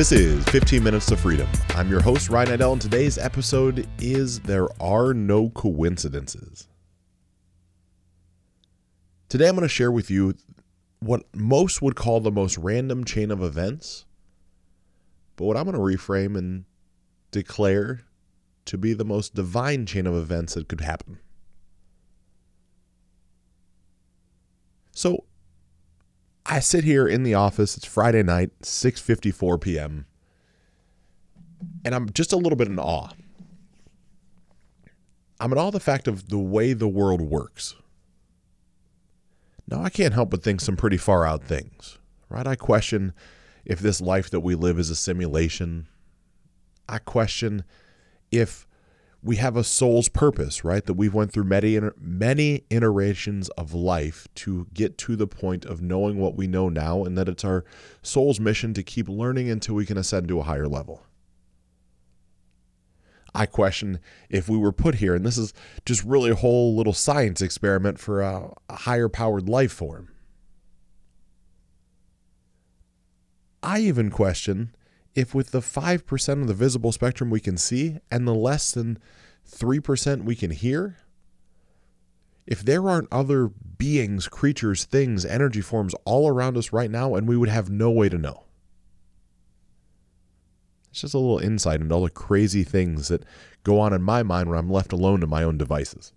This is 15 Minutes to Freedom. I'm your host, Ryan Idell, and today's episode is There Are No Coincidences. Today I'm going to share with you what most would call the most random chain of events, but what I'm going to reframe and declare to be the most divine chain of events that could happen. So, I sit here in the office. It's Friday night, 6:54 p.m. And I'm just a little bit in awe. I'm in awe the fact of the way the world works. Now, I can't help but think some pretty far out things, right? I question if this life that we live is a simulation. I question if we have a soul's purpose, right? That we've went through many many iterations of life to get to the point of knowing what we know now and that it's our soul's mission to keep learning until we can ascend to a higher level. I question if we were put here, and this is just really a whole little science experiment for a, a higher powered life form. I even question if with the 5% of the visible spectrum we can see and the less than 3% we can hear, if there aren't other beings, creatures, things, energy forms all around us right now, and we would have no way to know. It's just a little insight into all the crazy things that go on in my mind when I'm left alone to my own devices.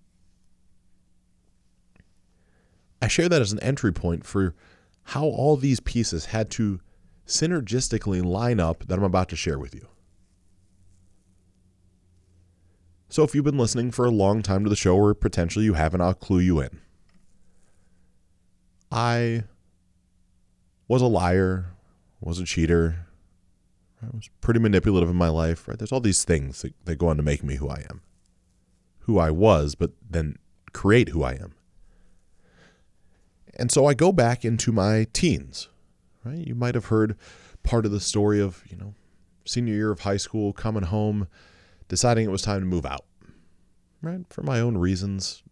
I share that as an entry point for how all these pieces had to synergistically line up that I'm about to share with you. So if you've been listening for a long time to the show, or potentially you haven't, I'll clue you in. I was a liar, was a cheater, I was pretty manipulative in my life, right? There's all these things that, that go on to make me who I am. Who I was, but then create who I am. And so I go back into my teens, right? You might have heard part of the story of, you know, senior year of high school, coming home, deciding it was time to move out, right? For my own reasons.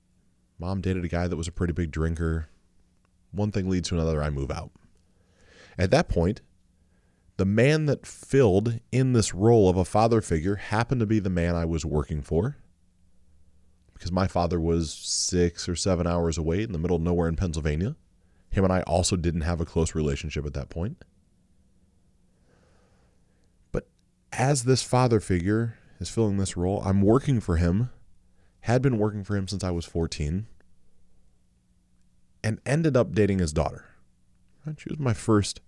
Mom dated a guy that was a pretty big drinker. One thing leads to another, I move out. At that point, the man that filled in this role of a father figure happened to be the man I was working for because my father was six or seven hours away in the middle of nowhere in Pennsylvania. Him and I also didn't have a close relationship at that point. But as this father figure is filling this role, I'm working for him, had been working for him since I was 14, and ended up dating his daughter. She was my first,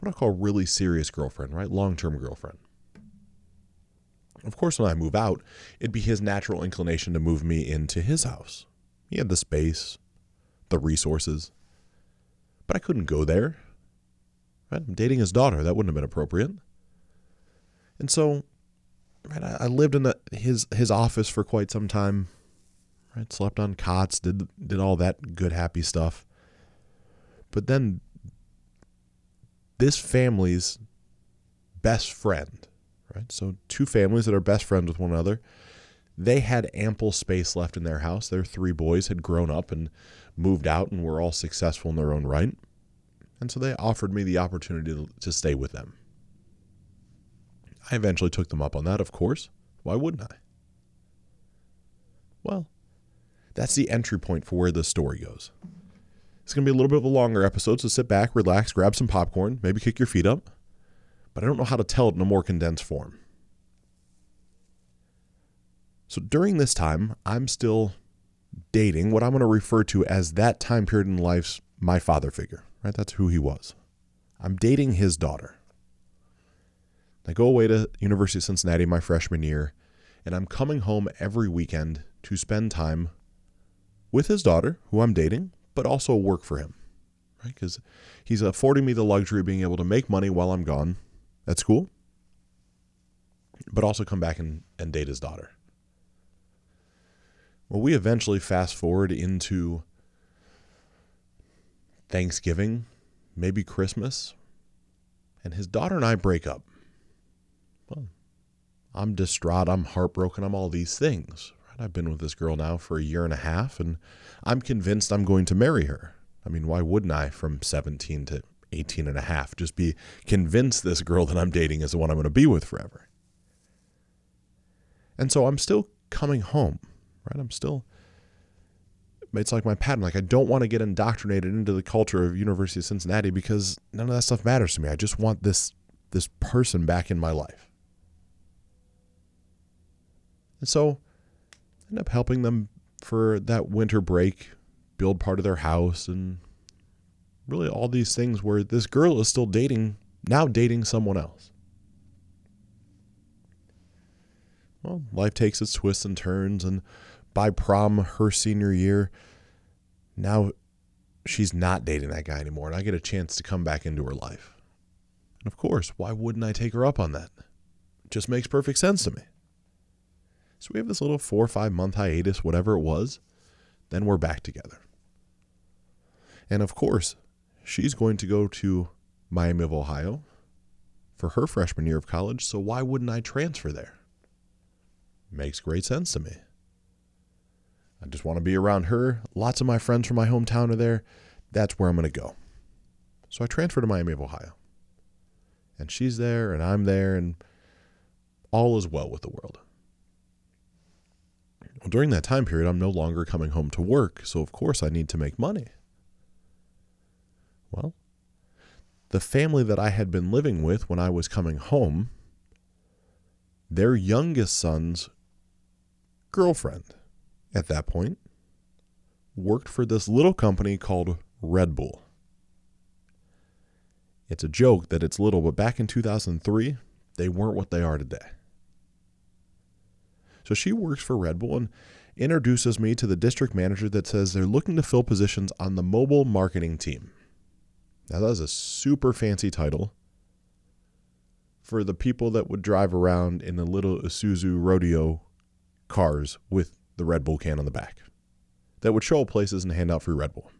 what I call really serious girlfriend, right? Long term girlfriend. Of course, when I move out, it'd be his natural inclination to move me into his house. He had the space, the resources but I couldn't go there. Right? I'm dating his daughter. That wouldn't have been appropriate. And so, right, I, lived in the, his his office for quite some time. Right, slept on cots, did did all that good happy stuff. But then, this family's best friend, right? So two families that are best friends with one another. They had ample space left in their house. Their three boys had grown up and moved out and were all successful in their own right. And so they offered me the opportunity to, to stay with them. I eventually took them up on that, of course. Why wouldn't I? Well, that's the entry point for where the story goes. It's going to be a little bit of a longer episode, so sit back, relax, grab some popcorn, maybe kick your feet up. But I don't know how to tell it in a more condensed form. So during this time, I'm still dating what I'm going to refer to as that time period in life's my father figure, right? That's who he was. I'm dating his daughter. I go away to University of Cincinnati my freshman year, and I'm coming home every weekend to spend time with his daughter, who I'm dating, but also work for him, right? Because he's affording me the luxury of being able to make money while I'm gone at school, but also come back and, and date his daughter. Well, we eventually fast forward into Thanksgiving, maybe Christmas, and his daughter and I break up. Well, I'm distraught, I'm heartbroken, I'm all these things. Right? I've been with this girl now for a year and a half, and I'm convinced I'm going to marry her. I mean, why wouldn't I from 17 to 18 and a half. Just be convinced this girl that I'm dating is the one I'm going to be with forever. And so I'm still coming home, right? I'm still it's like my pattern. Like I don't want to get indoctrinated into the culture of University of Cincinnati because none of that stuff matters to me. I just want this this person back in my life. And so I end up helping them for that winter break, build part of their house and really all these things where this girl is still dating now dating someone else. Well, life takes its twists and turns and by prom her senior year, now she's not dating that guy anymore, and I get a chance to come back into her life. And of course, why wouldn't I take her up on that? It just makes perfect sense to me. So we have this little four or five month hiatus, whatever it was. Then we're back together. And of course, she's going to go to Miami of Ohio for her freshman year of college. So why wouldn't I transfer there? Makes great sense to me. I just want to be around her. Lots of my friends from my hometown are there. That's where I'm going to go. So I transfer to Miami of Ohio. And she's there, and I'm there, and all is well with the world. Well, during that time period, I'm no longer coming home to work, so of course I need to make money. Well, the family that I had been living with when I was coming home, their youngest son's girlfriend at that point worked for this little company called Red Bull. It's a joke that it's little, but back in 2003, they weren't what they are today. So she works for Red Bull and introduces me to the district manager that says they're looking to fill positions on the mobile marketing team. Now, that is a super fancy title for the people that would drive around in the little Isuzu rodeo cars with the Red Bull can on the back that would show up places and hand out free Red Bull.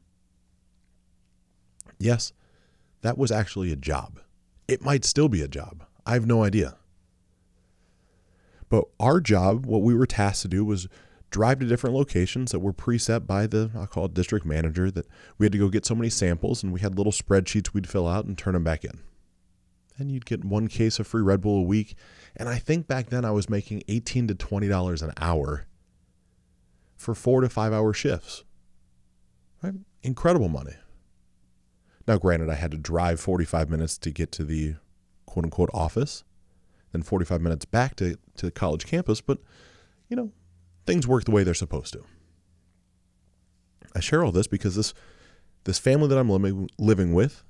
Yes, that was actually a job. It might still be a job. I have no idea. But our job, what we were tasked to do was drive to different locations that were preset by the, I'll call it district manager, that we had to go get so many samples and we had little spreadsheets we'd fill out and turn them back in. And you'd get one case of free Red Bull a week. And I think back then I was making 18 to $20 an hour for four to five hour shifts. Right? Incredible money. Now, granted, I had to drive 45 minutes to get to the quote unquote office, then 45 minutes back to, to the college campus, but you know, things work the way they're supposed to. I share all this because this this family that I'm living, living with,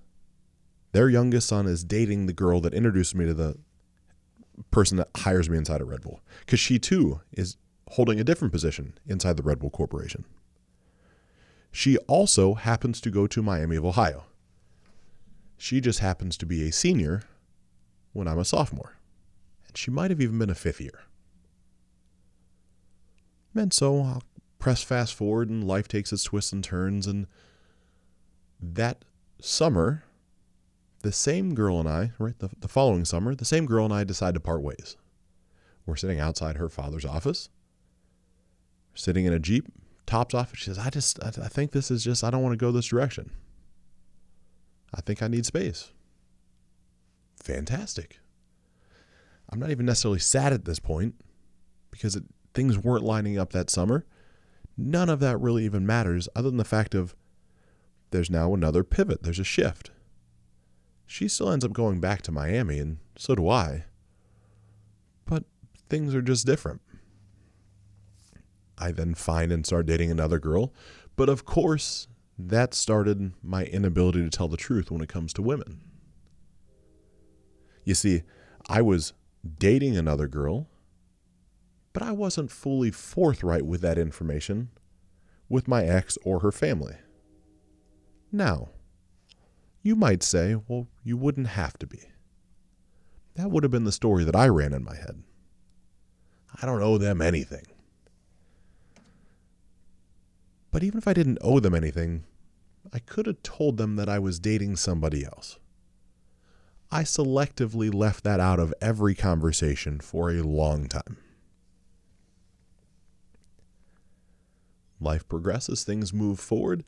their youngest son is dating the girl that introduced me to the person that hires me inside of Red Bull because she too is holding a different position inside the Red Bull Corporation. She also happens to go to Miami of Ohio. She just happens to be a senior when I'm a sophomore. And she might have even been a fifth year. And so I'll press fast forward and life takes its twists and turns. And that summer, the same girl and I, right, the, the following summer, the same girl and I decide to part ways. We're sitting outside her father's office sitting in a Jeep, tops off. She says, I just, I, I think this is just, I don't want to go this direction. I think I need space. Fantastic. I'm not even necessarily sad at this point because it, things weren't lining up that summer. None of that really even matters other than the fact of there's now another pivot, there's a shift. She still ends up going back to Miami, and so do I. But things are just different. I then find and start dating another girl. But of course, that started my inability to tell the truth when it comes to women. You see, I was dating another girl, but I wasn't fully forthright with that information with my ex or her family. Now, you might say, well, you wouldn't have to be. That would have been the story that I ran in my head. I don't owe them anything. But even if I didn't owe them anything, I could have told them that I was dating somebody else. I selectively left that out of every conversation for a long time. Life progresses, things move forward.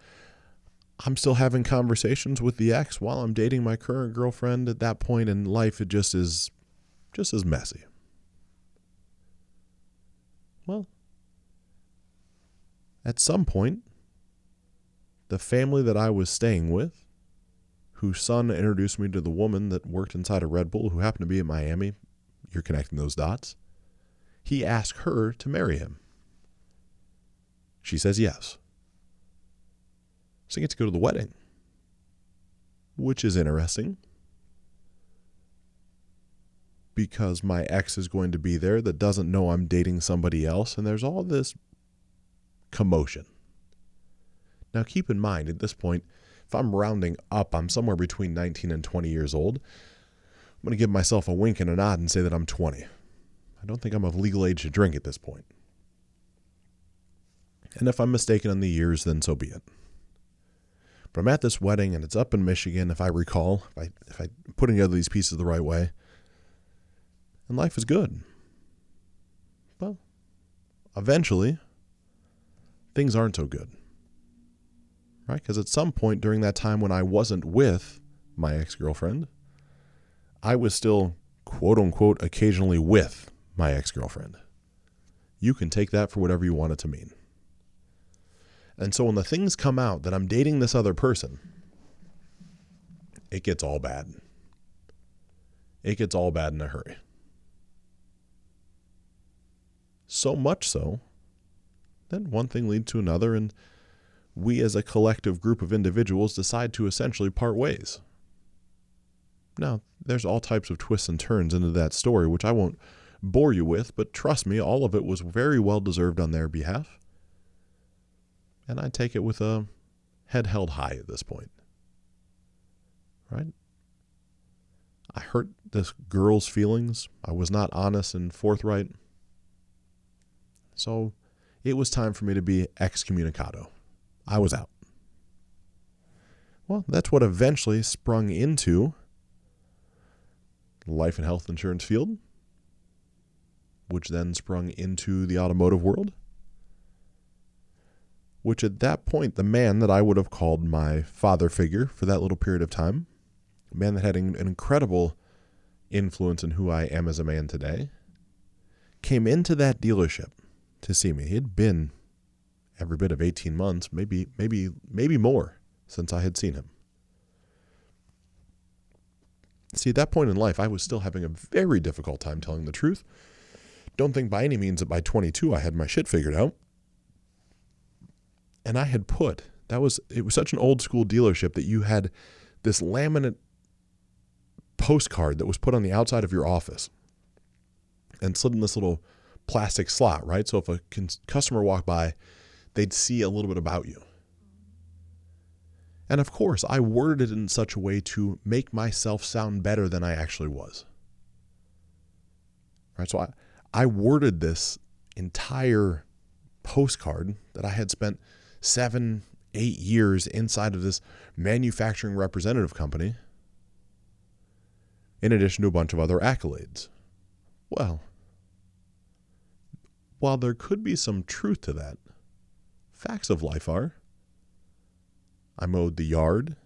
I'm still having conversations with the ex while I'm dating my current girlfriend at that point in life it just is just as messy. Well, at some point the family that I was staying with, whose son introduced me to the woman that worked inside a Red Bull who happened to be in Miami, you're connecting those dots. He asked her to marry him. She says yes. So I get to go to the wedding, which is interesting because my ex is going to be there that doesn't know I'm dating somebody else, and there's all this commotion. Now, keep in mind at this point, if I'm rounding up, I'm somewhere between 19 and 20 years old. I'm going to give myself a wink and a nod and say that I'm 20. I don't think I'm of legal age to drink at this point. And if I'm mistaken on the years, then so be it. But I'm at this wedding and it's up in Michigan, if I recall, if I, if I put together these pieces the right way. And life is good. Well, eventually, things aren't so good right? Because at some point during that time when I wasn't with my ex girlfriend, I was still quote unquote occasionally with my ex girlfriend. You can take that for whatever you want it to mean. And so when the things come out that I'm dating this other person, it gets all bad. It gets all bad in a hurry. So much so that one thing leads to another, and we as a collective group of individuals decide to essentially part ways. Now, there's all types of twists and turns into that story, which I won't bore you with, but trust me, all of it was very well deserved on their behalf. And I take it with a head held high at this point. Right? I hurt this girl's feelings. I was not honest and forthright. So it was time for me to be excommunicado. I was out. Well, that's what eventually sprung into life and health insurance field, which then sprung into the automotive world. Which at that point, the man that I would have called my father figure for that little period of time, a man that had an incredible influence in who I am as a man today, came into that dealership to see me. He had been every bit of 18 months, maybe maybe maybe more since I had seen him. See, at that point in life, I was still having a very difficult time telling the truth. Don't think by any means that by 22 I had my shit figured out. And I had put, that was, it was such an old school dealership that you had this laminate postcard that was put on the outside of your office and slid in this little plastic slot, right? So if a customer walked by, they'd see a little bit about you. And of course, I worded it in such a way to make myself sound better than I actually was. Right? So I, I worded this entire postcard that I had spent seven, eight years inside of this manufacturing representative company, in addition to a bunch of other accolades. Well, while there could be some truth to that, Facts of life are I mowed the yard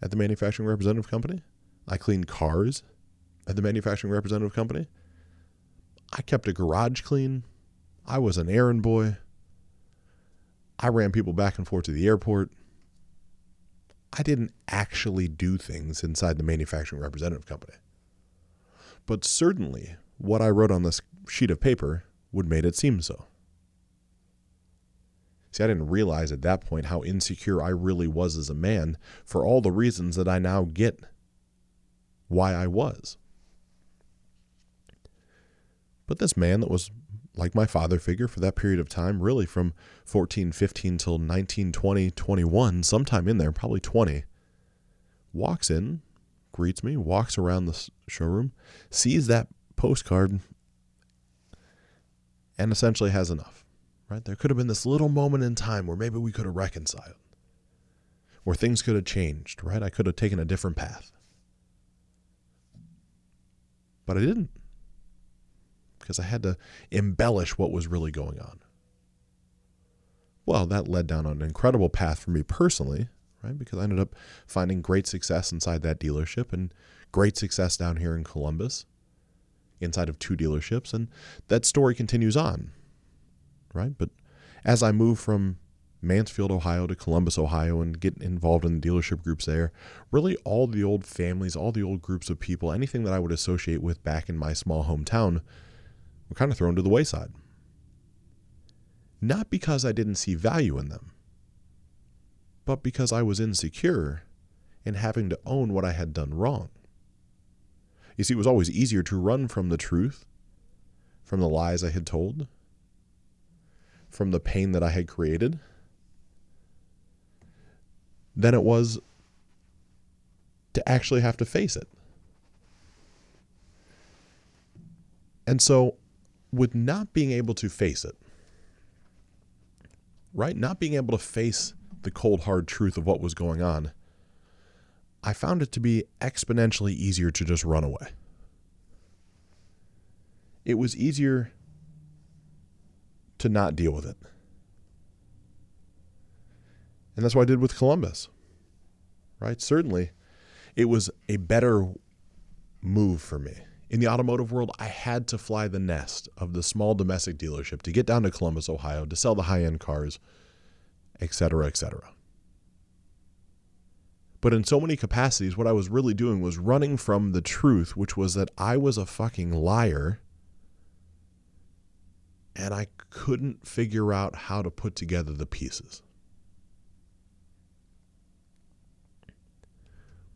at the manufacturing representative company. I cleaned cars at the manufacturing representative company. I kept a garage clean. I was an errand boy. I ran people back and forth to the airport. I didn't actually do things inside the manufacturing representative company. But certainly, what I wrote on this sheet of paper would made it seem so. See, I didn't realize at that point how insecure I really was as a man for all the reasons that I now get why I was. But this man that was like my father figure for that period of time, really from 14, 15 till 19, 20, 21, sometime in there, probably 20, walks in, greets me, walks around the showroom, sees that postcard, and essentially has enough right? There could have been this little moment in time where maybe we could have reconciled, where things could have changed, right? I could have taken a different path. But I didn't because I had to embellish what was really going on. Well, that led down an incredible path for me personally, right? Because I ended up finding great success inside that dealership and great success down here in Columbus inside of two dealerships. And that story continues on, right? But as I move from Mansfield, Ohio to Columbus, Ohio, and get involved in the dealership groups there, really all the old families, all the old groups of people, anything that I would associate with back in my small hometown were kind of thrown to the wayside. Not because I didn't see value in them, but because I was insecure in having to own what I had done wrong. You see, it was always easier to run from the truth, from the lies I had told, from the pain that I had created, than it was to actually have to face it. And so, with not being able to face it, right? Not being able to face the cold, hard truth of what was going on, I found it to be exponentially easier to just run away. It was easier to not deal with it. And that's what I did with Columbus. Right? Certainly, it was a better move for me. In the automotive world, I had to fly the nest of the small domestic dealership to get down to Columbus, Ohio, to sell the high end cars, etc., etc. But in so many capacities, what I was really doing was running from the truth, which was that I was a fucking liar and I couldn't figure out how to put together the pieces.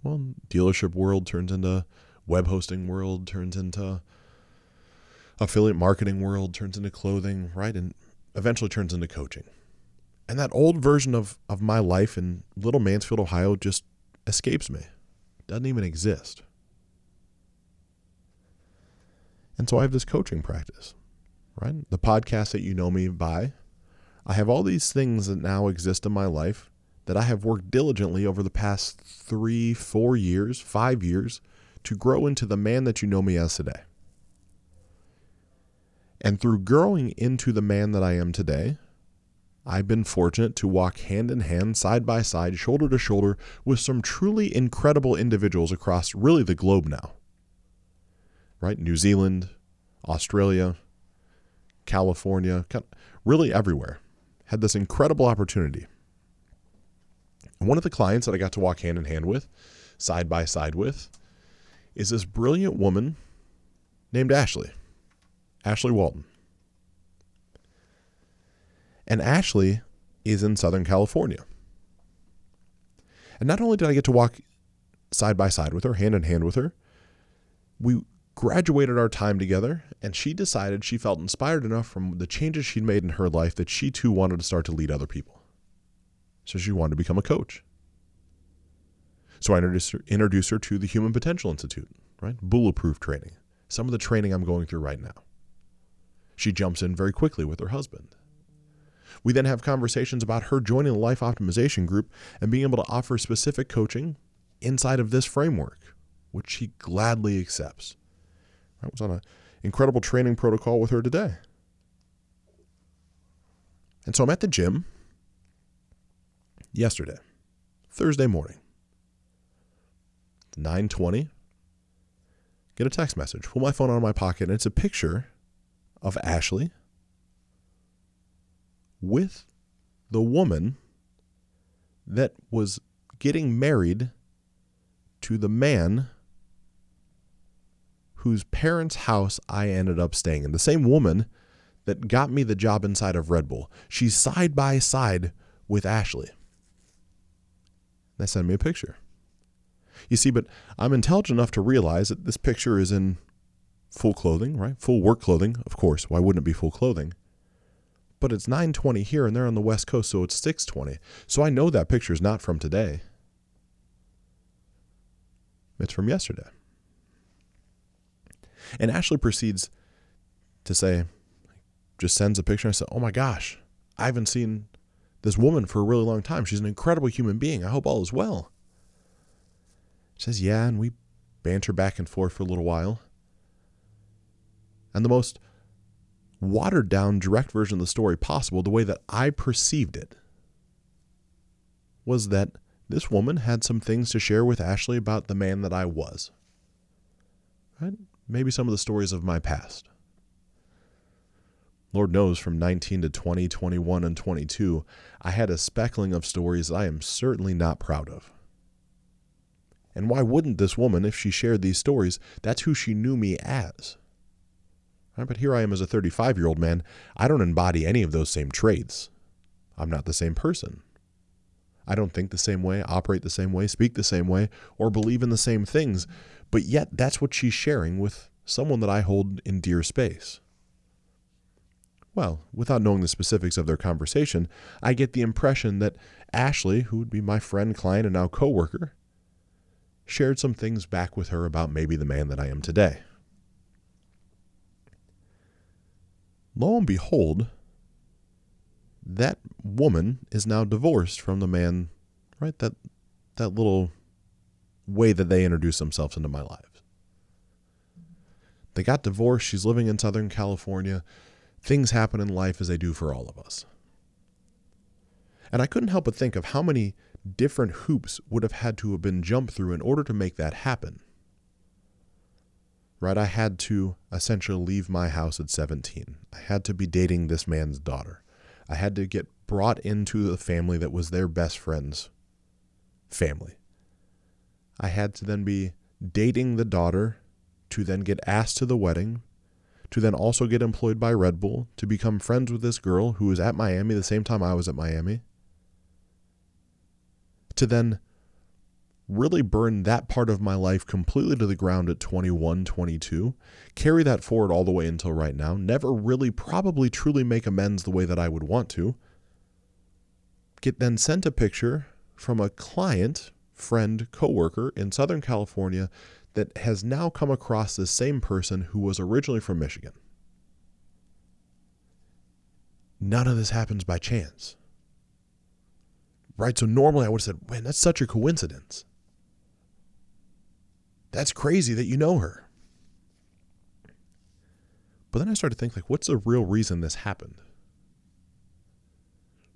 Well, dealership world turns into web hosting world, turns into affiliate marketing world, turns into clothing, right? And eventually turns into coaching. And that old version of, of my life in little Mansfield, Ohio just escapes me. Doesn't even exist. And so I have this coaching practice, right? The podcast that you know me by. I have all these things that now exist in my life that I have worked diligently over the past three, four years, five years to grow into the man that you know me as today. And through growing into the man that I am today, I've been fortunate to walk hand in hand, side by side, shoulder to shoulder with some truly incredible individuals across really the globe now. Right? New Zealand, Australia, California, really everywhere. Had this incredible opportunity. One of the clients that I got to walk hand in hand with, side by side with, is this brilliant woman named Ashley. Ashley Walton. And Ashley is in Southern California. And not only did I get to walk side by side with her, hand in hand with her, we graduated our time together, and she decided she felt inspired enough from the changes she'd made in her life that she too wanted to start to lead other people. So she wanted to become a coach. So I introduced her, introduced her to the Human Potential Institute, right? Bulletproof training. Some of the training I'm going through right now. She jumps in very quickly with her husband. We then have conversations about her joining the Life Optimization Group and being able to offer specific coaching inside of this framework, which she gladly accepts. I was on an incredible training protocol with her today. And so I'm at the gym yesterday, Thursday morning, 9:20. Get a text message. Pull my phone out of my pocket, and it's a picture of Ashley with the woman that was getting married to the man whose parents' house I ended up staying in. The same woman that got me the job inside of Red Bull. She's side by side with Ashley. They sent me a picture. You see, but I'm intelligent enough to realize that this picture is in full clothing, right? Full work clothing, of course. Why wouldn't it be full clothing? But it's 9:20 here and they're on the west coast so it's 6:20. So I know that picture is not from today. It's from yesterday. And Ashley proceeds to say just sends a picture and I said, "Oh my gosh, I haven't seen this woman for a really long time. She's an incredible human being. I hope all is well." She says, "Yeah," and we banter back and forth for a little while. And the most watered down direct version of the story possible, the way that I perceived it, was that this woman had some things to share with Ashley about the man that I was. Right? Maybe some of the stories of my past. Lord knows from 19 to 20, 21, and 22, I had a speckling of stories I am certainly not proud of. And why wouldn't this woman, if she shared these stories, that's who she knew me as? Right, but here I am as a 35 year old man. I don't embody any of those same traits. I'm not the same person. I don't think the same way, operate the same way, speak the same way, or believe in the same things. But yet, that's what she's sharing with someone that I hold in dear space. Well, without knowing the specifics of their conversation, I get the impression that Ashley, who would be my friend, client, and now coworker, shared some things back with her about maybe the man that I am today. Lo and behold, that woman is now divorced from the man, right? That that little way that they introduce themselves into my life. They got divorced. She's living in Southern California. Things happen in life as they do for all of us. And I couldn't help but think of how many different hoops would have had to have been jumped through in order to make that happen. Right? I had to essentially leave my house at 17. I had to be dating this man's daughter. I had to get brought into the family that was their best friend's family. I had to then be dating the daughter to then get asked to the wedding, to then also get employed by Red Bull, to become friends with this girl who was at Miami the same time I was at Miami, to then really burn that part of my life completely to the ground at 21, 22, carry that forward all the way until right now, never really probably truly make amends the way that I would want to, get then sent a picture from a client, friend, coworker in Southern California that has now come across the same person who was originally from Michigan. None of this happens by chance. Right? So normally I would have said, man, that's such a coincidence. That's crazy that you know her. But then I started to think like what's the real reason this happened?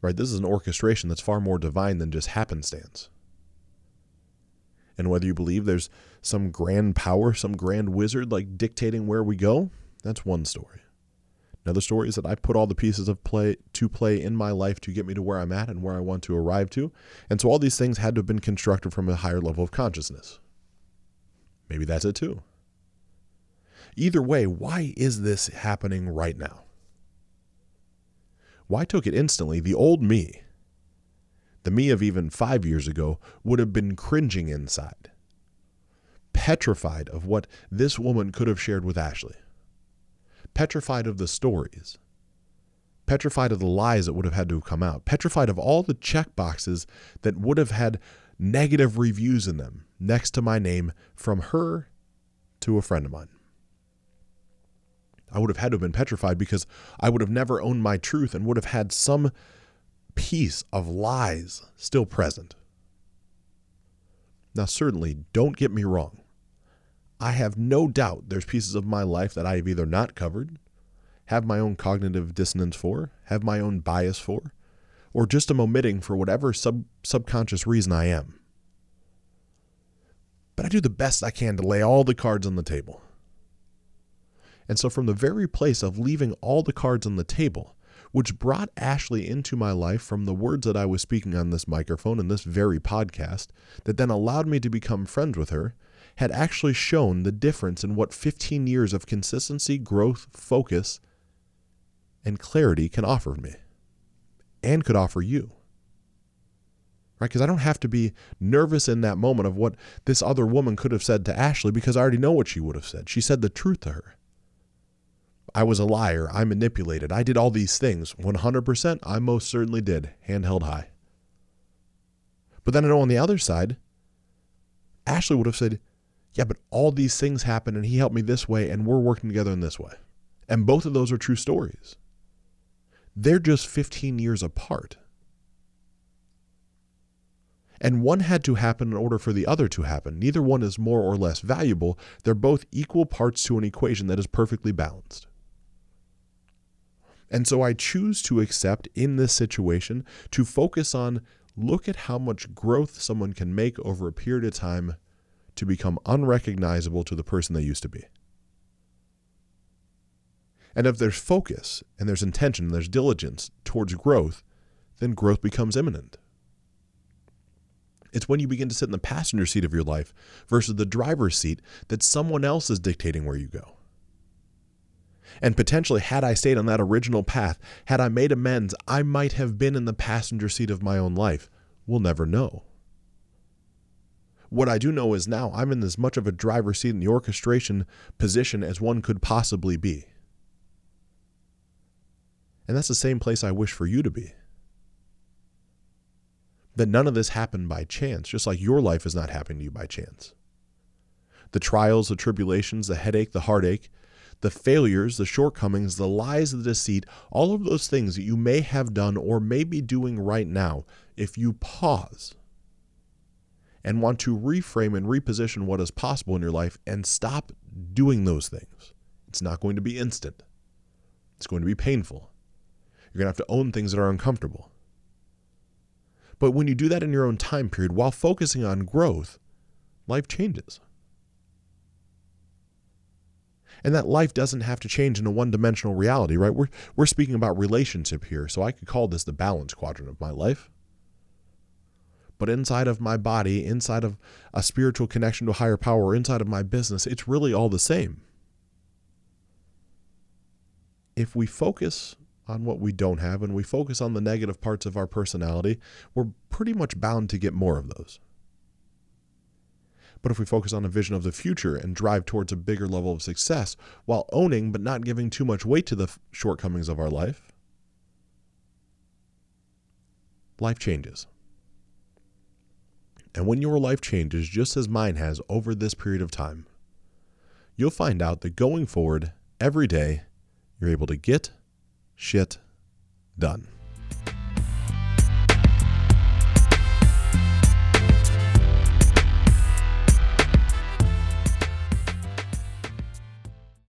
Right? This is an orchestration that's far more divine than just happenstance. And whether you believe there's some grand power, some grand wizard like dictating where we go, that's one story. Another story is that I put all the pieces of play to play in my life to get me to where I'm at and where I want to arrive to. And so all these things had to have been constructed from a higher level of consciousness. Maybe that's it too. Either way, why is this happening right now? Why took it instantly? The old me, the me of even five years ago, would have been cringing inside, petrified of what this woman could have shared with Ashley, petrified of the stories, petrified of the lies that would have had to have come out, petrified of all the check boxes that would have had negative reviews in them next to my name from her to a friend of mine. I would have had to have been petrified because I would have never owned my truth and would have had some piece of lies still present. Now, certainly, don't get me wrong. I have no doubt there's pieces of my life that I have either not covered, have my own cognitive dissonance for, have my own bias for, or just am omitting for whatever sub- subconscious reason I am. But I do the best I can to lay all the cards on the table. And so, from the very place of leaving all the cards on the table, which brought Ashley into my life from the words that I was speaking on this microphone in this very podcast, that then allowed me to become friends with her, had actually shown the difference in what 15 years of consistency, growth, focus, and clarity can offer me and could offer you. Right? Because I don't have to be nervous in that moment of what this other woman could have said to Ashley because I already know what she would have said. She said the truth to her. I was a liar. I manipulated. I did all these things. 100%, I most certainly did, hand held high. But then I know on the other side, Ashley would have said, Yeah, but all these things happened and he helped me this way and we're working together in this way. And both of those are true stories. They're just 15 years apart. And one had to happen in order for the other to happen. Neither one is more or less valuable. They're both equal parts to an equation that is perfectly balanced. And so I choose to accept in this situation to focus on look at how much growth someone can make over a period of time to become unrecognizable to the person they used to be. And if there's focus and there's intention and there's diligence towards growth, then growth becomes imminent. It's when you begin to sit in the passenger seat of your life versus the driver's seat that someone else is dictating where you go. And potentially, had I stayed on that original path, had I made amends, I might have been in the passenger seat of my own life. We'll never know. What I do know is now I'm in as much of a driver's seat in the orchestration position as one could possibly be. And that's the same place I wish for you to be that none of this happened by chance, just like your life is not happening to you by chance. The trials, the tribulations, the headache, the heartache, the failures, the shortcomings, the lies, the deceit, all of those things that you may have done or may be doing right now, if you pause and want to reframe and reposition what is possible in your life and stop doing those things, it's not going to be instant. It's going to be painful. You're going to have to own things that are uncomfortable. But when you do that in your own time period while focusing on growth, life changes. And that life doesn't have to change in a one dimensional reality, right? We're, we're speaking about relationship here. So I could call this the balance quadrant of my life. But inside of my body, inside of a spiritual connection to a higher power, inside of my business, it's really all the same. If we focus on what we don't have and we focus on the negative parts of our personality, we're pretty much bound to get more of those. But if we focus on a vision of the future and drive towards a bigger level of success while owning but not giving too much weight to the shortcomings of our life, life changes. And when your life changes, just as mine has over this period of time, you'll find out that going forward, every day, you're able to get shit done.